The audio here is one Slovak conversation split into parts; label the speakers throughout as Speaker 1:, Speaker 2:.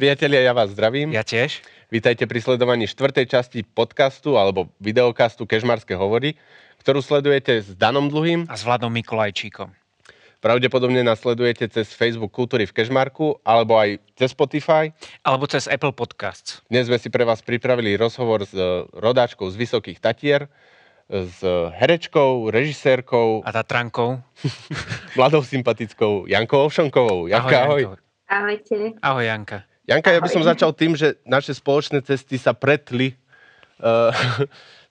Speaker 1: Priatelia, ja vás zdravím.
Speaker 2: Ja tiež.
Speaker 1: Vítajte pri sledovaní štvrtej časti podcastu alebo videokastu Kežmarské hovory, ktorú sledujete s Danom Dlhým
Speaker 2: A s Vladom Mikolajčíkom.
Speaker 1: Pravdepodobne nás sledujete cez Facebook Kultúry v Kežmarku alebo aj cez Spotify.
Speaker 2: Alebo cez Apple Podcasts.
Speaker 1: Dnes sme si pre vás pripravili rozhovor s e, rodáčkou z Vysokých Tatier, s herečkou, režisérkou,
Speaker 2: A Tatrankou.
Speaker 1: mladou sympatickou Jankou Ovšonkovou. Janka, ahoj.
Speaker 2: Janko.
Speaker 3: Ahojte.
Speaker 2: Ahoj, Janka.
Speaker 1: Janka, ja by som začal tým, že naše spoločné cesty sa pretli uh,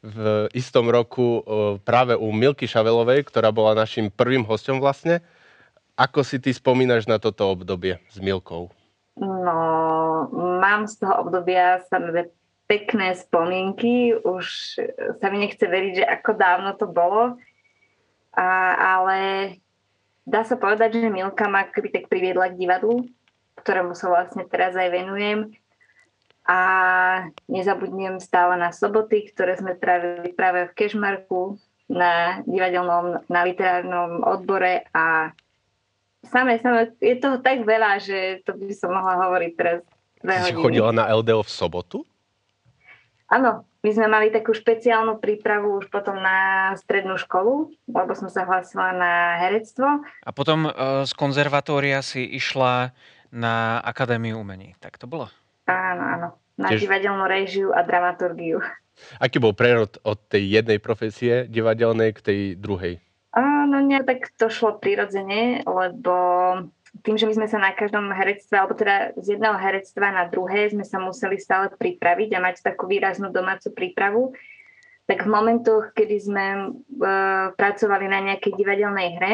Speaker 1: v istom roku uh, práve u Milky Šavelovej, ktorá bola našim prvým hostom vlastne. Ako si ty spomínaš na toto obdobie s Milkou?
Speaker 3: No, mám z toho obdobia samozrejme pekné spomienky. Už sa mi nechce veriť, že ako dávno to bolo. A, ale dá sa povedať, že Milka ma akoby tak priviedla k divadlu, ktorému sa vlastne teraz aj venujem. A nezabudnem stále na soboty, ktoré sme trávili práve v Kešmarku na divadelnom, na literárnom odbore a samé, samé, je toho tak veľa, že to by som mohla hovoriť teraz dve hodiny.
Speaker 1: chodila na LDO v sobotu?
Speaker 3: Áno, my sme mali takú špeciálnu prípravu už potom na strednú školu, lebo som sa hlásila na herectvo.
Speaker 2: A potom uh, z konzervatória si išla na Akadémiu umení. Tak to bolo?
Speaker 3: Áno, áno. Na
Speaker 1: Tiež-
Speaker 3: divadelnú režiu a dramaturgiu.
Speaker 1: Aký bol prerod od tej jednej profesie divadelnej k tej druhej?
Speaker 3: Áno, nie, tak to šlo prirodzene, lebo tým, že my sme sa na každom herectve, alebo teda z jedného herectva na druhé sme sa museli stále pripraviť a mať takú výraznú domácu prípravu, tak v momentoch, kedy sme e, pracovali na nejakej divadelnej hre,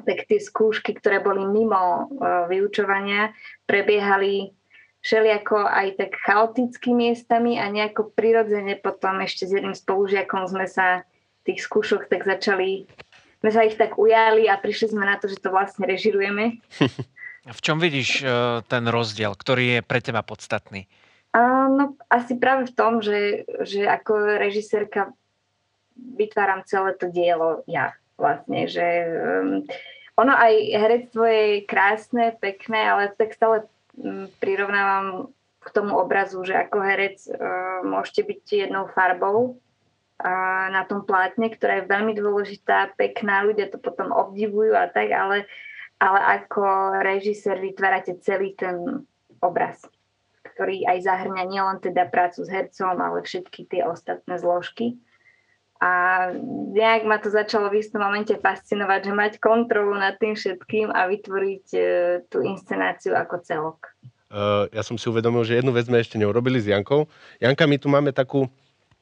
Speaker 3: tak tie skúšky, ktoré boli mimo e, vyučovania, prebiehali všelijako aj tak chaoticky miestami a nejako prirodzene potom ešte s jedným spolužiakom sme sa tých skúšok tak začali, sme sa ich tak ujali a prišli sme na to, že to vlastne režirujeme.
Speaker 2: V čom vidíš uh, ten rozdiel, ktorý je pre teba podstatný?
Speaker 3: A, no asi práve v tom, že, že ako režisérka vytváram celé to dielo ja vlastne, že um, ono aj herectvo je krásne, pekné, ale tak stále um, prirovnávam k tomu obrazu, že ako herec uh, môžete byť jednou farbou a na tom plátne, ktorá je veľmi dôležitá, pekná, ľudia to potom obdivujú a tak, ale, ale ako režisér vytvárate celý ten obraz, ktorý aj zahrňa nielen teda prácu s hercom, ale všetky tie ostatné zložky. A nejak ma to začalo v istom momente fascinovať, že mať kontrolu nad tým všetkým a vytvoriť e, tú inscenáciu ako celok.
Speaker 1: Uh, ja som si uvedomil, že jednu vec sme ešte neurobili s Jankou. Janka, my tu máme takú,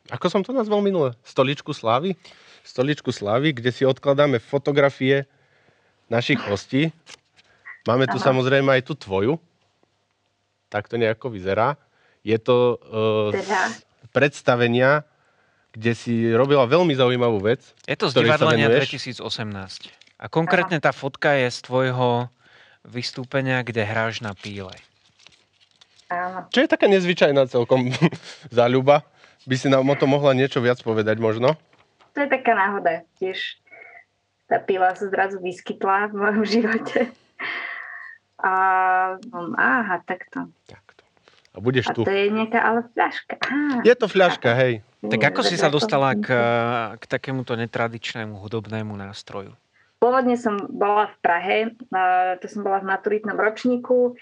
Speaker 1: ako som to nazval minule? Stoličku slávy? Stoličku slávy, kde si odkladáme fotografie našich hostí. Máme tu
Speaker 3: Aha.
Speaker 1: samozrejme aj tú tvoju. Tak to nejako vyzerá. Je to uh,
Speaker 3: Teda?
Speaker 1: predstavenia, kde si robila veľmi zaujímavú vec.
Speaker 2: Je to z divadlenia
Speaker 1: venuješ?
Speaker 2: 2018. A konkrétne tá fotka je z tvojho vystúpenia, kde hráš na píle.
Speaker 3: Áno.
Speaker 1: Čo je taká nezvyčajná celkom záľuba. By si nám o tom mohla niečo viac povedať možno?
Speaker 3: To je taká náhoda. Tiež tá pila sa zrazu vyskytla v mojom živote. A um, aha, takto.
Speaker 1: Takto. A budeš
Speaker 3: A
Speaker 1: tu.
Speaker 3: to je nejaká ale fľaška. Á,
Speaker 1: Je to fľaška, hej.
Speaker 2: Tak ako si sa dostala k, k takémuto netradičnému hudobnému nástroju?
Speaker 3: Pôvodne som bola v Prahe, to som bola v maturitnom ročníku.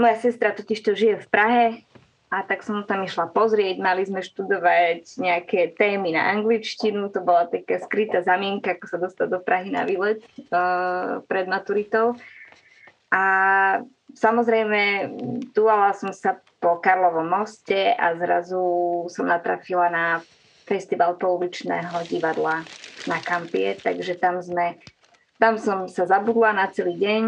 Speaker 3: Moja sestra totiž to žije v Prahe a tak som tam išla pozrieť. Mali sme študovať nejaké témy na angličtinu, to bola taká skrytá zamienka, ako sa dostať do Prahy na výlet uh, pred maturitou. A samozrejme, tuala som sa po Karlovom moste a zrazu som natrafila na festival pouličného divadla na Kampie, takže tam sme, tam som sa zabudla na celý deň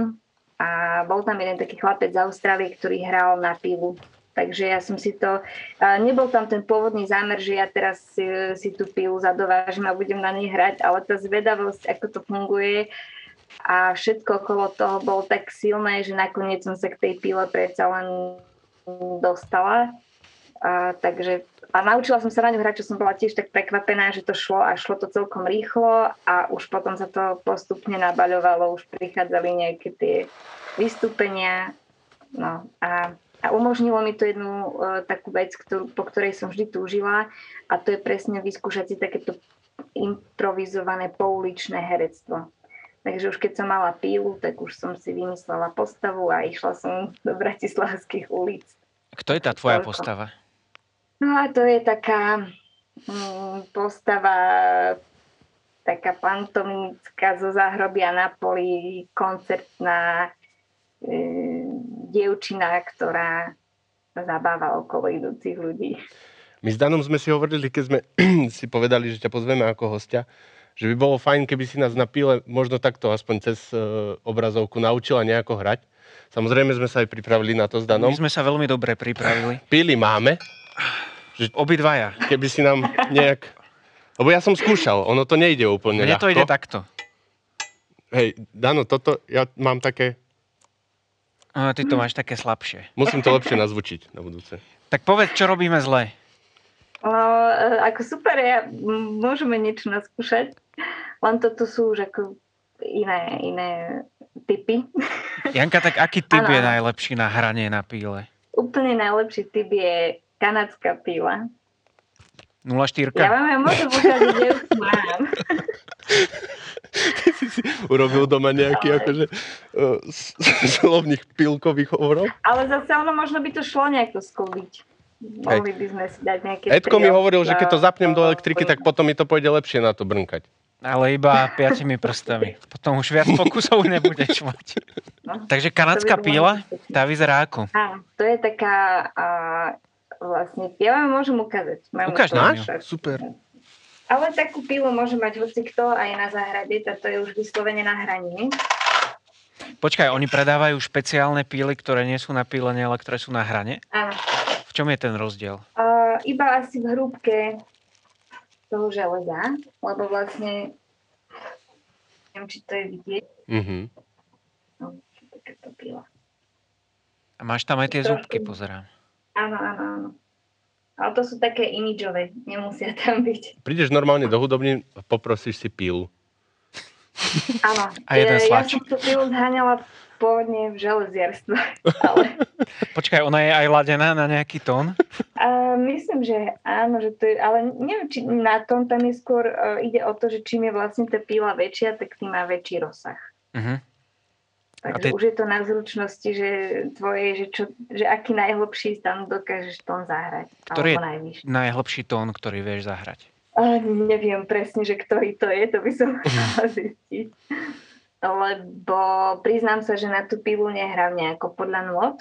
Speaker 3: a bol tam jeden taký chlapec z Austrálie, ktorý hral na pivu. Takže ja som si to, nebol tam ten pôvodný zámer, že ja teraz si, si tú pilu zadovážim a budem na nej hrať, ale tá zvedavosť, ako to funguje a všetko okolo toho bolo tak silné, že nakoniec som sa k tej pile predsa len dostala. A, takže, a naučila som sa na ňu hrať, čo som bola tiež tak prekvapená, že to šlo a šlo to celkom rýchlo a už potom sa to postupne nabaľovalo, už prichádzali nejaké tie vystúpenia. No a A umožnilo mi to jednu uh, takú vec, ktorú, po ktorej som vždy túžila a to je presne vyskúšať si takéto improvizované pouličné herectvo. Takže už keď som mala pílu, tak už som si vymyslela postavu a išla som do bratislavských ulic.
Speaker 2: Kto je tá tvoja postava?
Speaker 3: No a to je taká mm, postava taká pantomimická zo záhrobia na poli, koncertná e, dievčina, ktorá zabáva okolo idúcich ľudí.
Speaker 1: My s Danom sme si hovorili, keď sme si povedali, že ťa pozveme ako hostia, že by bolo fajn, keby si nás na píle možno takto aspoň cez uh, obrazovku naučila nejako hrať. Samozrejme sme sa aj pripravili na to s Danom.
Speaker 2: My sme sa veľmi dobre pripravili.
Speaker 1: Píly máme.
Speaker 2: Že Obidvaja.
Speaker 1: Keby si nám nejak... Lebo ja som skúšal, ono to nejde úplne
Speaker 2: Mne to ide takto.
Speaker 1: Hej, Dano, toto ja mám také...
Speaker 2: A ty to máš také slabšie.
Speaker 1: Musím to lepšie nazvučiť na budúce.
Speaker 2: Tak povedz, čo robíme zle.
Speaker 3: No, e, ako super, ja, môžeme niečo naskúšať, len toto sú už ako iné, iné typy.
Speaker 2: Janka, tak aký typ
Speaker 3: Áno,
Speaker 2: je najlepší na hranie na píle?
Speaker 3: Úplne najlepší typ je kanadská píla.
Speaker 2: 0,4?
Speaker 3: Ja vám ja môžem ukázať, že ju mám.
Speaker 1: Urobil doma nejaký
Speaker 3: Ale-
Speaker 1: akože uh, s- slovných pilkových hovorov.
Speaker 3: Ale zase ono možno by to šlo nejako sklbiť. Mohli by sme si dať nejaké...
Speaker 1: Edko mi hovoril, že keď to zapnem do elektriky, tak potom mi to pôjde lepšie na to brnkať.
Speaker 2: Ale iba piatimi prstami. Potom už viac pokusov nebudeš mať.
Speaker 3: No.
Speaker 2: Takže kanadská
Speaker 3: To
Speaker 2: píla, tá vyzerá ako?
Speaker 3: Áno, to je taká... A, vlastne, ja vám môžem ukázať. Mám
Speaker 2: Ukáž
Speaker 3: to
Speaker 2: nám?
Speaker 1: Super.
Speaker 3: Ale takú pílu môže mať hoci kto aj na záhrade, táto je už vyslovene na hranine.
Speaker 2: Počkaj, oni predávajú špeciálne píly, ktoré nie sú na pílenie, ale ktoré sú na hrane.
Speaker 3: Áno.
Speaker 2: V čom je ten rozdiel?
Speaker 3: Uh, iba asi v hrúbke toho železa, lebo vlastne neviem, či to je vidieť.
Speaker 1: Mhm.
Speaker 3: No, píla.
Speaker 2: A máš tam aj tie
Speaker 3: Trošku.
Speaker 2: zúbky, pozerám.
Speaker 3: Áno, áno, áno. Ale to sú také imidžové, nemusia tam byť.
Speaker 1: Prídeš normálne do hudobní poprosíš si pílu.
Speaker 3: Áno.
Speaker 2: A jeden
Speaker 3: e, ja som tú pílu zháňala pôvodne v železiarstve, ale
Speaker 2: Počkaj, ona je aj ladená na nejaký tón?
Speaker 3: a myslím, že áno, že to je, ale neviem, či na tom tam je skôr, uh, ide o to, že čím je vlastne tá píla väčšia, tak tým má väčší rozsah.
Speaker 2: Uh-huh.
Speaker 3: Takže
Speaker 2: ty-
Speaker 3: už je to na zručnosti, že tvoje, že, čo, že aký najhlbší tam dokážeš tón zahrať.
Speaker 2: Ktorý je-
Speaker 3: najvyšší.
Speaker 2: Najhlbší tón, ktorý vieš zahrať.
Speaker 3: Neviem presne, že ktorý to je, to by som mala zistiť. Lebo priznám sa, že na tú pilu nehrám nejako podľa nôd,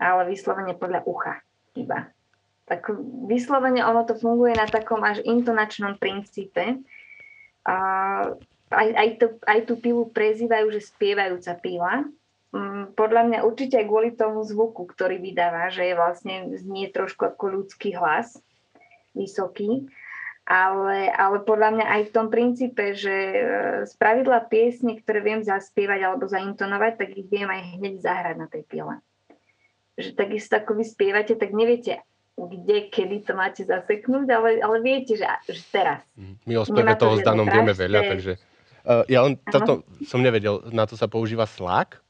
Speaker 3: ale vyslovene podľa ucha iba. Tak vyslovene ono to funguje na takom až intonačnom princípe. A aj, aj, to, aj tú pilu prezývajú, že spievajúca pila. Mm, Podľa mňa určite aj kvôli tomu zvuku, ktorý vydáva, že je vlastne znie trošku ako ľudský hlas, vysoký. Ale, ale podľa mňa aj v tom princípe, že e, z pravidla piesne, ktoré viem zaspievať alebo zaintonovať, tak ich viem aj hneď zahrať na tej pile. Že takisto ako vy spievate, tak neviete, kde, kedy to máte zaseknúť, ale, ale viete, že, že teraz.
Speaker 1: Mhm. My o speve
Speaker 3: Nemá to
Speaker 1: toho s Danom vieme veľa, takže... Uh, ja len toto som nevedel, na to sa používa slák?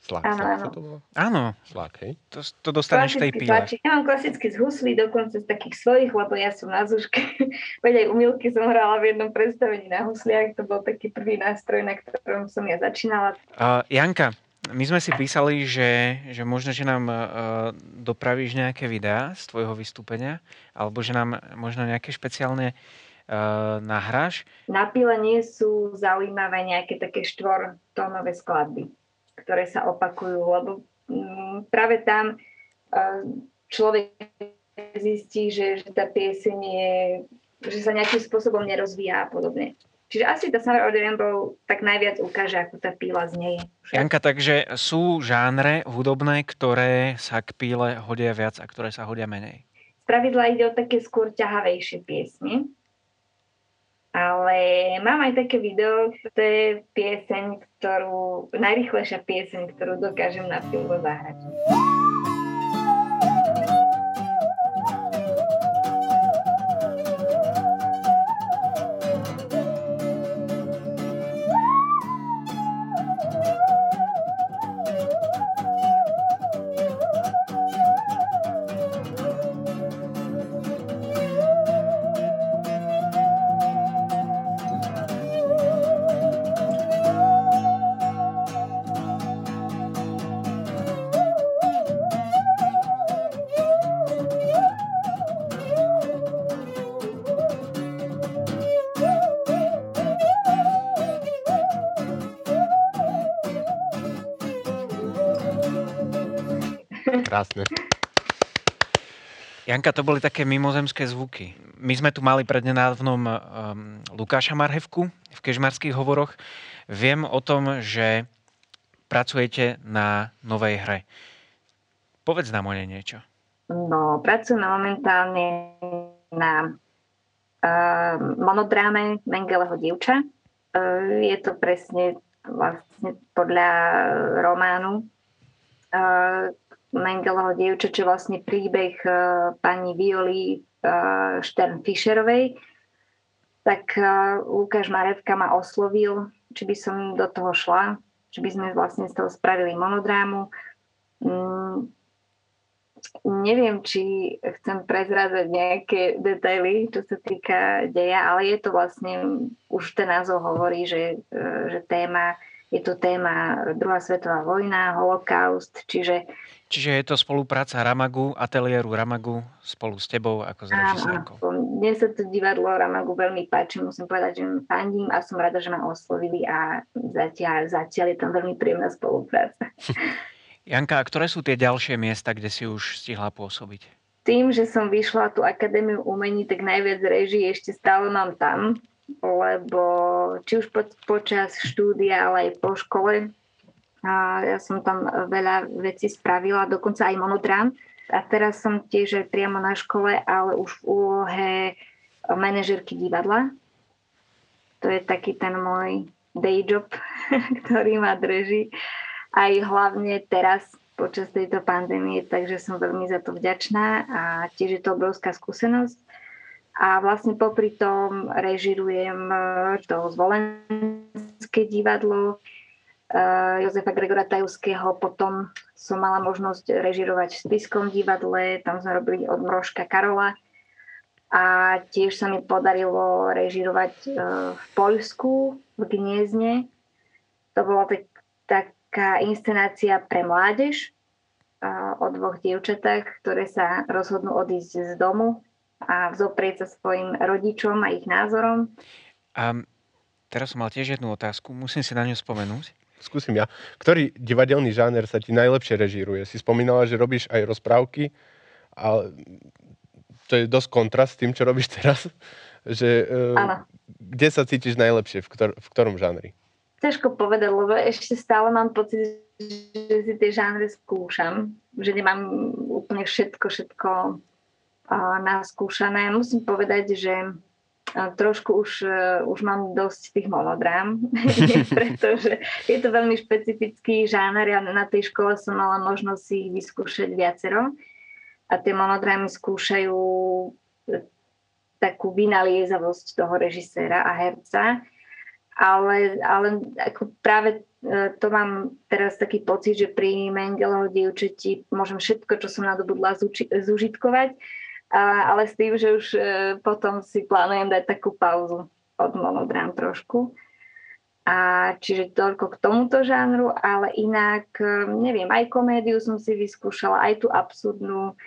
Speaker 1: Slák,
Speaker 3: Áno,
Speaker 1: slák
Speaker 3: áno.
Speaker 1: to volá?
Speaker 2: Áno,
Speaker 1: Slák, hej?
Speaker 2: to, to dostaneš v tej
Speaker 3: Klasický
Speaker 2: píle.
Speaker 3: tlačík. Ja mám klasicky z huslí, dokonca z takých svojich, lebo ja som na zúške. Veď aj umilky som hrala v jednom predstavení na husliach, to bol taký prvý nástroj, na ktorom som ja začínala.
Speaker 2: Uh, Janka, my sme si písali, že, že možno, že nám uh, dopravíš nejaké videá z tvojho vystúpenia, alebo že nám možno nejaké špeciálne uh, nahráš.
Speaker 3: Na pile nie sú zaujímavé nejaké také štvortónové skladby, ktoré sa opakujú, lebo mm, práve tam uh, človek zistí, že, že tá pieseň je, že sa nejakým spôsobom nerozvíja a podobne. Čiže asi tá Summer of the Rainbow tak najviac ukáže, ako tá píla znieje.
Speaker 2: Janka, takže sú žánre hudobné, ktoré sa k píle hodia viac a ktoré sa hodia menej.
Speaker 3: Z pravidla ide o také skôr ťahavejšie piesne. Ale mám aj také video, to je pieseň, ktorú, najrychlejšia pieseň, ktorú dokážem na pilu zahrať.
Speaker 1: Krásne.
Speaker 2: Janka, to boli také mimozemské zvuky. My sme tu mali prednedávnom um, Lukáša Marhevku v kežmarských hovoroch. Viem o tom, že pracujete na novej hre. Povedz nám o nej niečo.
Speaker 3: No, pracujem momentálne na uh, monodráme Mengeleho dievča. Uh, je to presne vlastne podľa románu uh, Mengeloho dievča, čo vlastne príbeh uh, pani Violi uh, Stern Fischerovej, tak uh, Lukáš Marevka ma oslovil, či by som do toho šla, či by sme vlastne z toho spravili monodrámu. Mm, neviem, či chcem prezrázať nejaké detaily, čo sa týka deja, ale je to vlastne, už ten názov hovorí, že, že téma je to téma druhá svetová vojna, holokaust, čiže...
Speaker 2: Čiže je to spolupráca Ramagu, ateliéru Ramagu spolu s tebou ako s režisérkou.
Speaker 3: Mne sa to divadlo Ramagu veľmi páči, musím povedať, že fandím a som rada, že ma oslovili a zatiaľ, zatiaľ je tam veľmi príjemná spolupráca.
Speaker 2: Janka, a ktoré sú tie ďalšie miesta, kde si už stihla pôsobiť?
Speaker 3: Tým, že som vyšla tú Akadémiu umení, tak najviac reží ešte stále mám tam lebo či už po, počas štúdia, ale aj po škole a ja som tam veľa vecí spravila, dokonca aj monodrám. A teraz som tiež aj priamo na škole, ale už v úlohe manažerky divadla. To je taký ten môj day job, ktorý ma drží aj hlavne teraz počas tejto pandémie, takže som veľmi za to vďačná a tiež je to obrovská skúsenosť a vlastne popri tom režirujem e, to zvolenské divadlo e, Jozefa Gregora Tajovského, potom som mala možnosť režirovať v Spiskom divadle, tam sme robili od Mrožka Karola. A tiež sa mi podarilo režirovať e, v Poľsku, v Gniezne. To bola tak, taká inscenácia pre mládež o dvoch dievčatách, ktoré sa rozhodnú odísť z domu a vzoprieť sa svojim rodičom a ich názorom.
Speaker 2: A teraz som mal tiež jednu otázku, musím si na ňu spomenúť.
Speaker 1: Skúsim ja. Ktorý divadelný žáner sa ti najlepšie režíruje? Si spomínala, že robíš aj rozprávky, ale to je dosť kontrast s tým, čo robíš teraz. Že, uh, kde sa cítiš najlepšie? V, ktor- v ktorom žánri?
Speaker 3: Ťažko povedať, lebo ešte stále mám pocit, že si tie žánre skúšam. Že nemám úplne všetko, všetko naskúšané. Musím povedať, že trošku už, e, už mám dosť tých monodrám, pretože je to veľmi špecifický žáner. Ja na tej škole som mala možnosť ich vyskúšať viacero a tie monodrámy skúšajú e, takú vynaliezavosť toho režiséra a herca, ale, ale ako práve e, to mám teraz taký pocit, že pri Mengeloho dievčeti môžem všetko, čo som nadobudla, zúžitkovať a, ale s tým, že už e, potom si plánujem dať takú pauzu od monodrám trošku. A čiže toľko k tomuto žánru, ale inak, e, neviem, aj komédiu som si vyskúšala, aj tú absurdnú.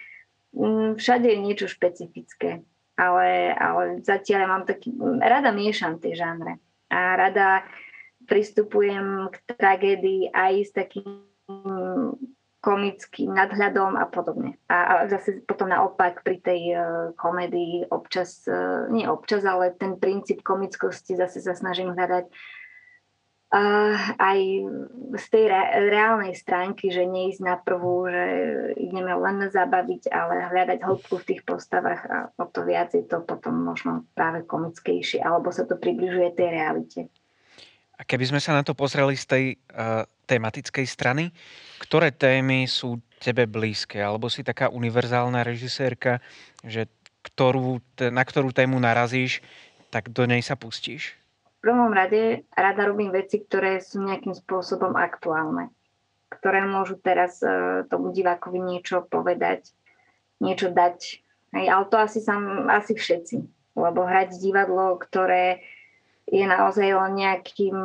Speaker 3: Mm, všade je niečo špecifické, ale, ale zatiaľ mám taký, rada miešam tie žánre. A rada pristupujem k tragédii aj s takým komickým nadhľadom a podobne. A, a zase potom naopak pri tej uh, komédii občas, uh, nie občas, ale ten princíp komickosti zase sa snažím hľadať uh, aj z tej re- reálnej stránky, že neísť na prvú, že ideme len zabaviť, ale hľadať hĺbku v tých postavách a o to viac je to potom možno práve komickejšie, alebo sa to približuje tej realite.
Speaker 2: A keby sme sa na to pozreli z tej uh, tematickej strany, ktoré témy sú tebe blízke? Alebo si taká univerzálna režisérka, že ktorú, na ktorú tému narazíš, tak do nej sa pustíš?
Speaker 3: V prvom rade rada robím veci, ktoré sú nejakým spôsobom aktuálne. Ktoré môžu teraz uh, tomu divákovi niečo povedať, niečo dať. Hej, ale to asi, sam, asi všetci. Lebo hrať divadlo, ktoré je naozaj len nejakým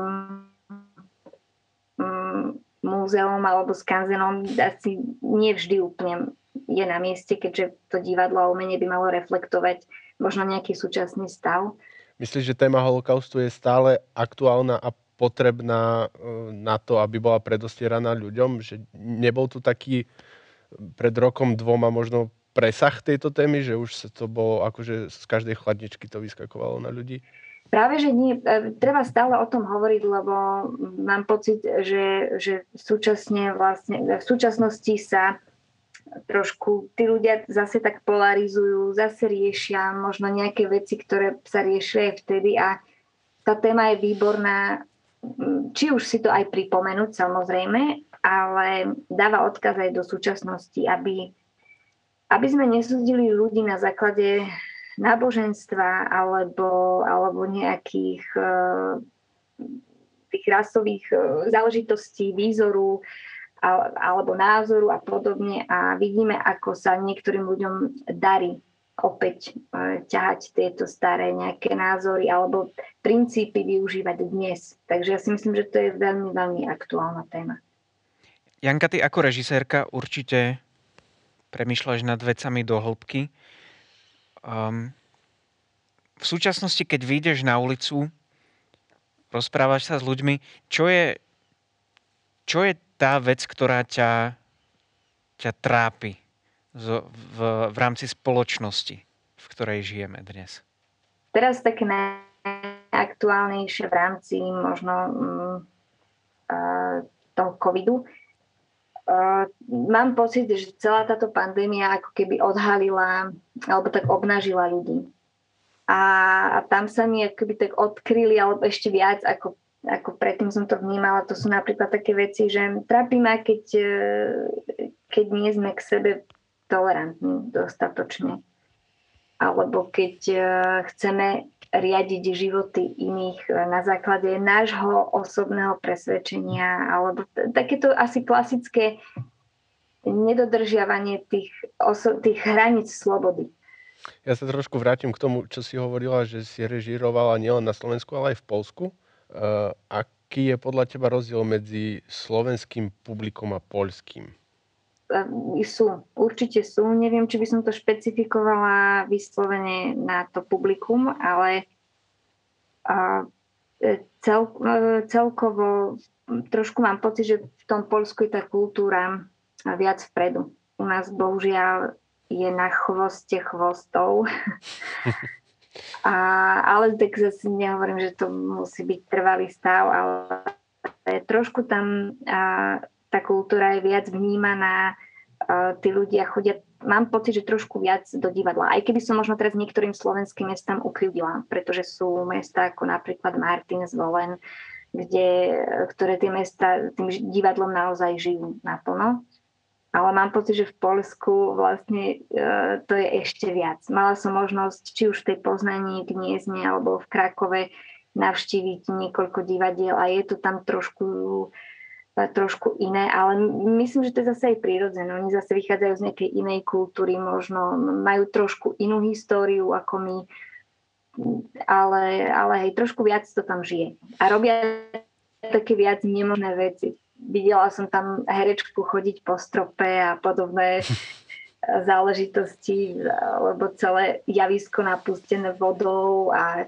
Speaker 3: múzeum alebo skanzenom asi nevždy úplne je na mieste, keďže to divadlo a umenie by malo reflektovať možno nejaký súčasný stav.
Speaker 1: Myslíš, že téma holokaustu je stále aktuálna a potrebná e, na to, aby bola predostieraná ľuďom? Že nebol tu taký pred rokom dvoma možno presah tejto témy, že už sa to bolo akože z každej chladničky to vyskakovalo na ľudí?
Speaker 3: Práve, že nie. E, treba stále o tom hovoriť, lebo mám pocit, že, že súčasne vlastne, v súčasnosti sa trošku tí ľudia zase tak polarizujú, zase riešia možno nejaké veci, ktoré sa riešili aj vtedy a tá téma je výborná, či už si to aj pripomenúť samozrejme, ale dáva odkaz aj do súčasnosti, aby, aby sme nesúdili ľudí na základe náboženstva alebo, alebo nejakých uh, tých rasových uh, záležitostí, výzoru alebo názoru a podobne a vidíme, ako sa niektorým ľuďom darí opäť uh, ťahať tieto staré nejaké názory alebo princípy využívať dnes. Takže ja si myslím, že to je veľmi, veľmi aktuálna téma.
Speaker 2: Janka, ty ako režisérka určite premyšľaš nad vecami do hĺbky. Um, v súčasnosti, keď vyjdeš na ulicu, rozprávaš sa s ľuďmi, čo je, čo je tá vec, ktorá ťa, ťa trápi v, v, v rámci spoločnosti, v ktorej žijeme dnes?
Speaker 3: Teraz také najaktuálnejšie v rámci možno uh, toho covidu mám pocit, že celá táto pandémia ako keby odhalila alebo tak obnažila ľudí. A, a tam sa mi keby tak odkryli, alebo ešte viac ako, ako predtým som to vnímala. To sú napríklad také veci, že trápi ma, keď, e, keď nie sme k sebe tolerantní dostatočne. Alebo keď uh, chceme riadiť životy iných e, na základe nášho osobného presvedčenia alebo takéto asi klasické nedodržiavanie tých, oso- tých hraníc slobody.
Speaker 1: Ja sa trošku vrátim k tomu, čo si hovorila, že si režírovala nielen na Slovensku, ale aj v Polsku. Uh, aký je podľa teba rozdiel medzi slovenským publikom a poľským?
Speaker 3: Sú, určite sú. Neviem, či by som to špecifikovala vyslovene na to publikum, ale e, cel, e, celkovo trošku mám pocit, že v tom Polsku je tá kultúra viac vpredu. U nás bohužiaľ je na chvoste chvostov. A, ale tak zase nehovorím, že to musí byť trvalý stav, ale trošku tam a, tá kultúra je viac vnímaná, tí ľudia chodia, mám pocit, že trošku viac do divadla. Aj keby som možno teraz niektorým slovenským mestám ukryvdila, pretože sú mesta ako napríklad Martin Zvolen, kde, ktoré tie mesta tým divadlom naozaj žijú naplno. Ale mám pocit, že v Polsku vlastne e, to je ešte viac. Mala som možnosť, či už v tej Poznaní, Gniezne alebo v Krakove navštíviť niekoľko divadiel a je to tam trošku trošku iné, ale myslím, že to je zase aj prírodzené. Oni zase vychádzajú z nejakej inej kultúry, možno majú trošku inú históriu ako my, ale, ale hej, trošku viac to tam žije. A robia také viac nemožné veci. Videla som tam herečku chodiť po strope a podobné záležitosti, lebo celé javisko napustené vodou a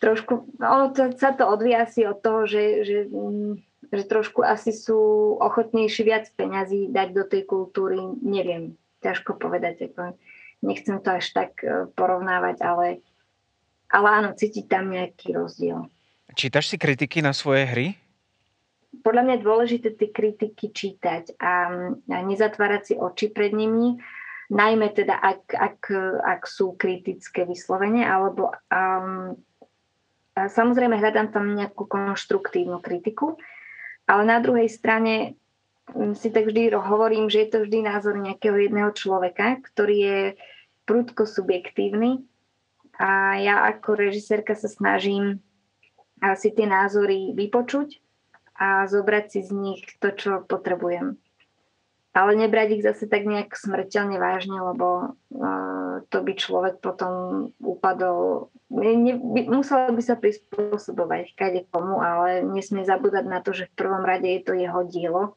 Speaker 3: trošku, ono to, sa to odvíja si od toho, že, že že trošku asi sú ochotnejší viac peňazí dať do tej kultúry, neviem, ťažko povedať, ako nechcem to až tak e, porovnávať, ale, ale áno, cítiť tam nejaký rozdiel.
Speaker 2: Čítaš si kritiky na svoje hry?
Speaker 3: Podľa mňa je dôležité tie kritiky čítať a, a nezatvárať si oči pred nimi, najmä teda ak, ak, ak sú kritické vyslovene, alebo um, samozrejme hľadám tam nejakú konštruktívnu kritiku, ale na druhej strane mm, si tak vždy hovorím, že je to vždy názor nejakého jedného človeka, ktorý je prudko subjektívny a ja ako režisérka sa snažím si tie názory vypočuť a zobrať si z nich to, čo potrebujem ale nebrať ich zase tak nejak smrteľne vážne, lebo uh, to by človek potom upadol. Ne, by, musel by sa prispôsobovať kade komu, ale nesmie zabúdať na to, že v prvom rade je to jeho dielo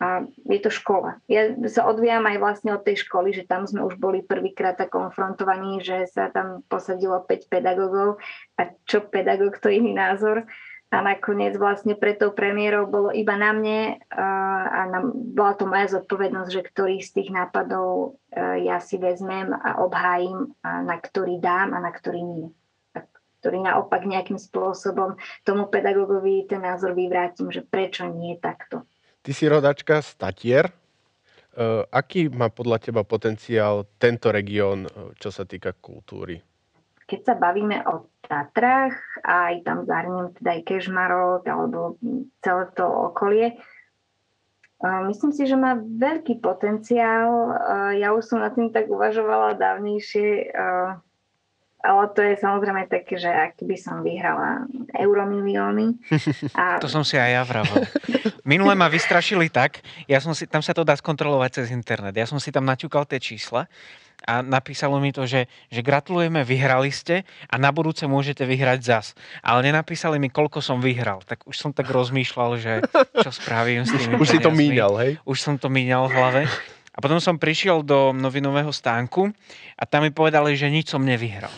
Speaker 3: a je to škola. Ja sa odvíjam aj vlastne od tej školy, že tam sme už boli prvýkrát tak konfrontovaní, že sa tam posadilo 5 pedagógov a čo pedagóg, to iný názor a nakoniec vlastne pred tou premiérou bolo iba na mne a na, bola to moja zodpovednosť, že ktorý z tých nápadov ja si vezmem a obhájim a na ktorý dám a na ktorý nie. A ktorý naopak nejakým spôsobom tomu pedagógovi ten názor vyvrátim, že prečo nie takto.
Speaker 1: Ty si rodačka z Tatier. Aký má podľa teba potenciál tento región, čo sa týka kultúry?
Speaker 3: Keď sa bavíme o Tatrách aj tam zahrniem teda aj Kežmarok alebo celé to okolie, myslím si, že má veľký potenciál. Ja už som nad tým tak uvažovala dávnejšie, ale to je samozrejme také, že ak by som vyhrala euromilióny.
Speaker 2: A... To som si aj ja vravel. Minule ma vystrašili tak, ja som si, tam sa to dá skontrolovať cez internet. Ja som si tam naťukal tie čísla a napísalo mi to, že, že gratulujeme, vyhrali ste a na budúce môžete vyhrať zas. Ale nenapísali mi, koľko som vyhral. Tak už som tak rozmýšľal, že čo spravím s tými
Speaker 1: Už si to míňal, hej?
Speaker 2: Už som to míňal v hlave. A potom som prišiel do novinového stánku a tam mi povedali, že nič som nevyhral.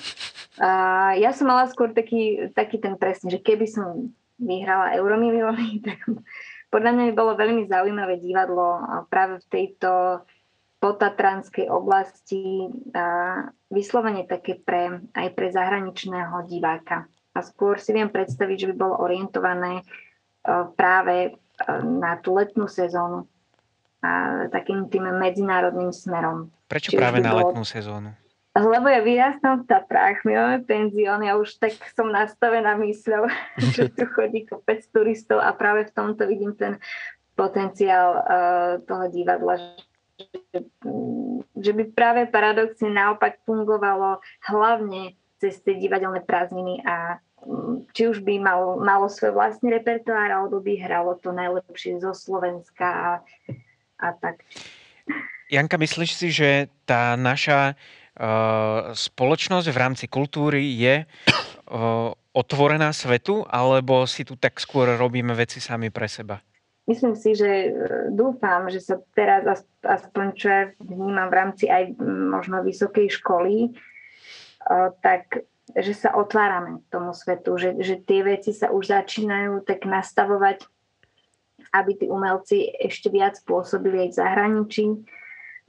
Speaker 3: A ja som mala skôr taký, taký ten presne, že keby som vyhrala euromilióny, tak podľa mňa by bolo veľmi zaujímavé divadlo práve v tejto potatranskej oblasti vyslovene také pre, aj pre zahraničného diváka. A skôr si viem predstaviť, že by bolo orientované e, práve e, na tú letnú sezónu a takým tým medzinárodným smerom.
Speaker 2: Prečo Či práve na bolo... letnú sezónu?
Speaker 3: Lebo ja vyrastám v Tatrách, my máme penzión, ja už tak som nastavená mysľou, že tu chodí kopec turistov a práve v tomto vidím ten potenciál uh, toho divadla, že by práve paradoxne naopak fungovalo hlavne cez tie divadelné prázdniny a mm, či už by malo, malo svoj vlastný repertoár, alebo by hralo to najlepšie zo Slovenska a, a tak.
Speaker 2: Janka, myslíš si, že tá naša uh, spoločnosť v rámci kultúry je uh, otvorená svetu, alebo si tu tak skôr robíme veci sami pre seba?
Speaker 3: Myslím si, že e, dúfam, že sa teraz aspoň čo ja vnímam v rámci aj možno vysokej školy, e, tak že sa otvárame tomu svetu, že, že tie veci sa už začínajú tak nastavovať, aby tí umelci ešte viac pôsobili aj v zahraničí,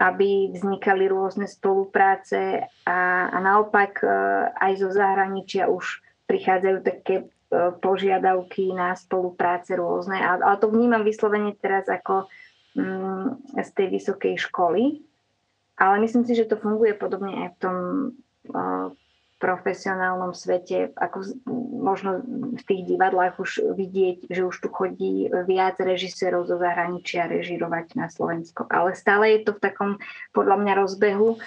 Speaker 3: aby vznikali rôzne spolupráce a, a naopak e, aj zo zahraničia už prichádzajú také požiadavky na spolupráce rôzne. Ale to vnímam vyslovene teraz ako mm, z tej vysokej školy. Ale myslím si, že to funguje podobne aj v tom profesionálnom svete, ako možno v tých divadlách už vidieť, že už tu chodí viac režisérov zo zahraničia režirovať na Slovensko. Ale stále je to v takom, podľa mňa, rozbehu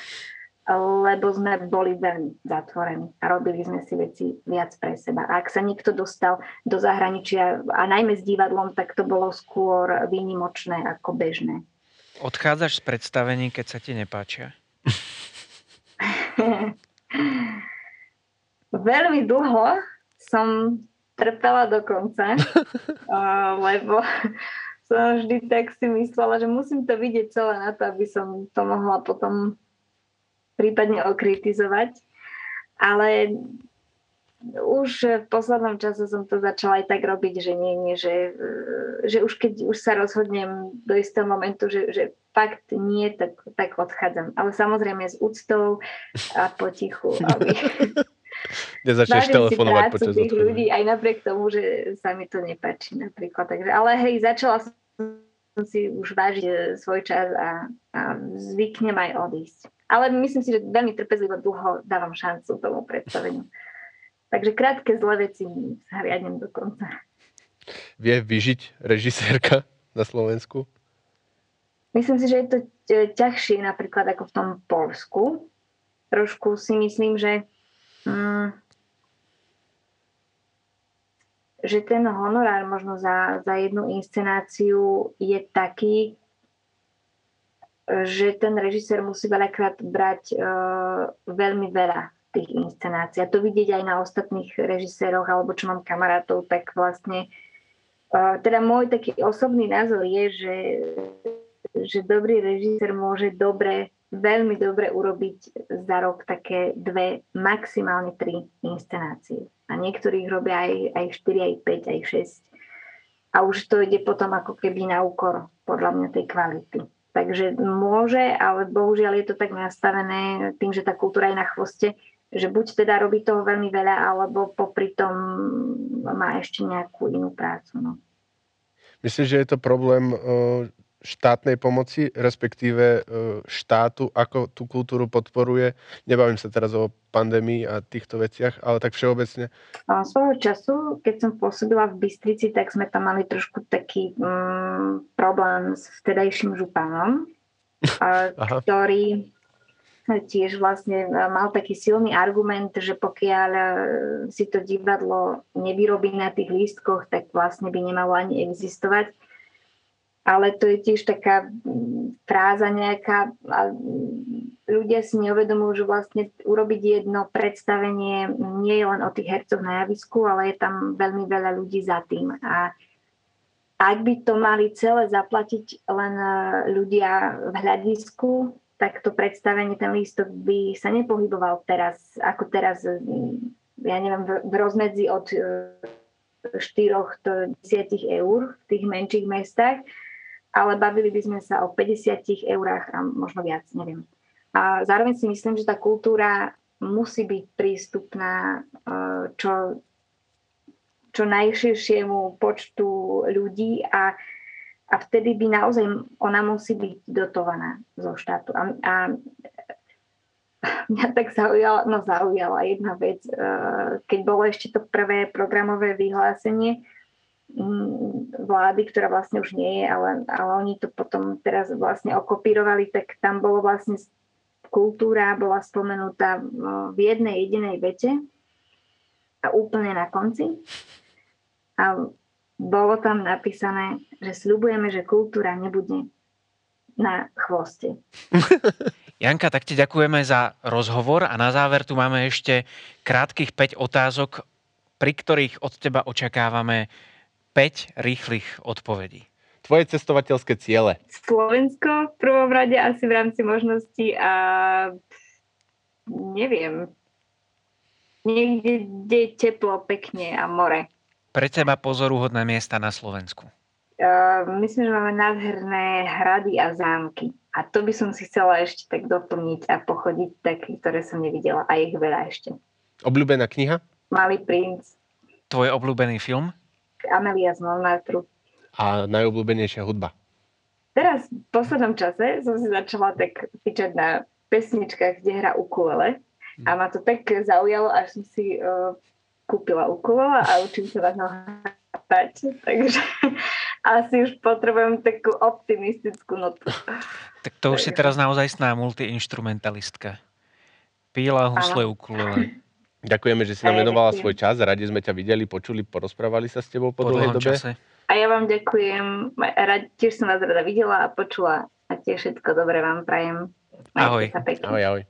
Speaker 3: lebo sme boli veľmi zatvorení a robili sme si veci viac pre seba. A ak sa niekto dostal do zahraničia, a najmä s divadlom, tak to bolo skôr výnimočné ako bežné.
Speaker 2: Odchádzaš z predstavení, keď sa ti nepáčia?
Speaker 3: veľmi dlho som trpela do konca, lebo som vždy tak si myslela, že musím to vidieť celé na to, aby som to mohla potom prípadne okritizovať. Ale už v poslednom čase som to začala aj tak robiť, že nie, nie, že, že už keď už sa rozhodnem do istého momentu, že, že fakt nie, tak, tak odchádzam. Ale samozrejme s úctou a potichu, aby...
Speaker 1: Nezačneš telefonovať počas
Speaker 3: tých ľudí, aj napriek tomu, že sa mi to nepáči napríklad. Takže, ale hej, začala som si už vážiť svoj čas a, a zvyknem aj odísť. Ale myslím si, že veľmi trpezlivo dlho dávam šancu tomu predstaveniu. Takže krátke zlé veci zhriadnem do konca.
Speaker 1: Vie vyžiť režisérka na Slovensku?
Speaker 3: Myslím si, že je to ťažšie napríklad ako v tom Polsku. Trošku si myslím, že, mm, že ten honorár možno za, za jednu inscenáciu je taký, že ten režisér musí veľakrát brať uh, veľmi veľa tých inscenácií. A to vidieť aj na ostatných režiséroch, alebo čo mám kamarátov, tak vlastne uh, teda môj taký osobný názor je, že, že dobrý režisér môže dobre, veľmi dobre urobiť za rok také dve, maximálne tri inscenácie. A niektorých robia aj, aj 4, aj 5, aj 6. A už to ide potom ako keby na úkor podľa mňa tej kvality. Takže môže, ale bohužiaľ je to tak nastavené tým, že tá kultúra je na chvoste, že buď teda robí toho veľmi veľa, alebo popri tom má ešte nejakú inú prácu. No.
Speaker 1: Myslím, že je to problém štátnej pomoci, respektíve e, štátu, ako tú kultúru podporuje. Nebavím sa teraz o pandémii a týchto veciach, ale tak všeobecne.
Speaker 3: Svojho času, keď som pôsobila v Bystrici, tak sme tam mali trošku taký mm, problém s vtedajším županom, ktorý tiež vlastne mal taký silný argument, že pokiaľ e, si to divadlo nevyrobí na tých lístkoch, tak vlastne by nemalo ani existovať ale to je tiež taká mm, fráza nejaká a ľudia si neuvedomujú, že vlastne urobiť jedno predstavenie nie je len o tých hercoch na javisku, ale je tam veľmi veľa ľudí za tým. A ak by to mali celé zaplatiť len e, ľudia v hľadisku, tak to predstavenie, ten lístok by sa nepohyboval teraz, ako teraz, mm, ja neviem, v rozmedzi od 4 e, do 10 eur v tých menších mestách ale bavili by sme sa o 50 eurách a možno viac, neviem. A zároveň si myslím, že tá kultúra musí byť prístupná e, čo, čo najširšiemu počtu ľudí a, a vtedy by naozaj ona musí byť dotovaná zo štátu. A, a mňa tak zaujala, no zaujala jedna vec, e, keď bolo ešte to prvé programové vyhlásenie, vlády, ktorá vlastne už nie je, ale, ale oni to potom teraz vlastne okopírovali, tak tam bolo vlastne kultúra bola spomenutá v jednej jedinej vete a úplne na konci. A bolo tam napísané, že sľubujeme, že kultúra nebude na chvoste.
Speaker 2: Janka, tak ti ďakujeme za rozhovor a na záver tu máme ešte krátkých 5 otázok, pri ktorých od teba očakávame 5 rýchlych odpovedí.
Speaker 1: Tvoje cestovateľské ciele?
Speaker 3: Slovensko v prvom rade asi v rámci možností a neviem. Niekde, kde je teplo, pekne a more.
Speaker 2: Pre teba pozoruhodné miesta na Slovensku?
Speaker 3: Uh, myslím, že máme nádherné hrady a zámky. A to by som si chcela ešte tak doplniť a pochodiť také, ktoré som nevidela. A ich veľa ešte.
Speaker 1: Obľúbená kniha?
Speaker 3: Malý princ.
Speaker 2: Tvoj obľúbený film?
Speaker 3: Amelia z Montmartru.
Speaker 1: A najobľúbenejšia hudba?
Speaker 3: Teraz v poslednom čase som si začala tak fičať na pesničkách, kde hrá ukulele. A ma to tak zaujalo, až som si uh, kúpila ukulele a učím sa na hrať. Takže asi už potrebujem takú optimistickú notu.
Speaker 2: Tak to už si teraz naozaj sná multiinstrumentalistka. Píla husle ukulele.
Speaker 1: Ďakujeme, že si nám venovala svoj čas. Radi sme ťa videli, počuli, porozprávali sa s tebou po, po dlhej dobe. Čase.
Speaker 3: A ja vám ďakujem. Rad, tiež som vás rada videla a počula. A tiež všetko dobré vám prajem.
Speaker 2: Ahoj.
Speaker 1: Ahoj, ahoj.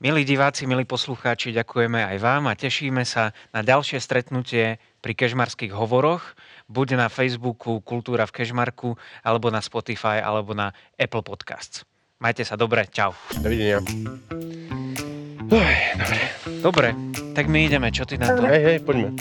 Speaker 2: Milí diváci, milí poslucháči, ďakujeme aj vám a tešíme sa na ďalšie stretnutie pri Kežmarských hovoroch, buď na Facebooku Kultúra v Kežmarku, alebo na Spotify, alebo na Apple Podcasts. Majte sa dobre, čau.
Speaker 1: Dovidenia.
Speaker 2: Uj, dobre. Dobre, tak my ideme, čo ty na to?
Speaker 1: Hej, hej, poďme.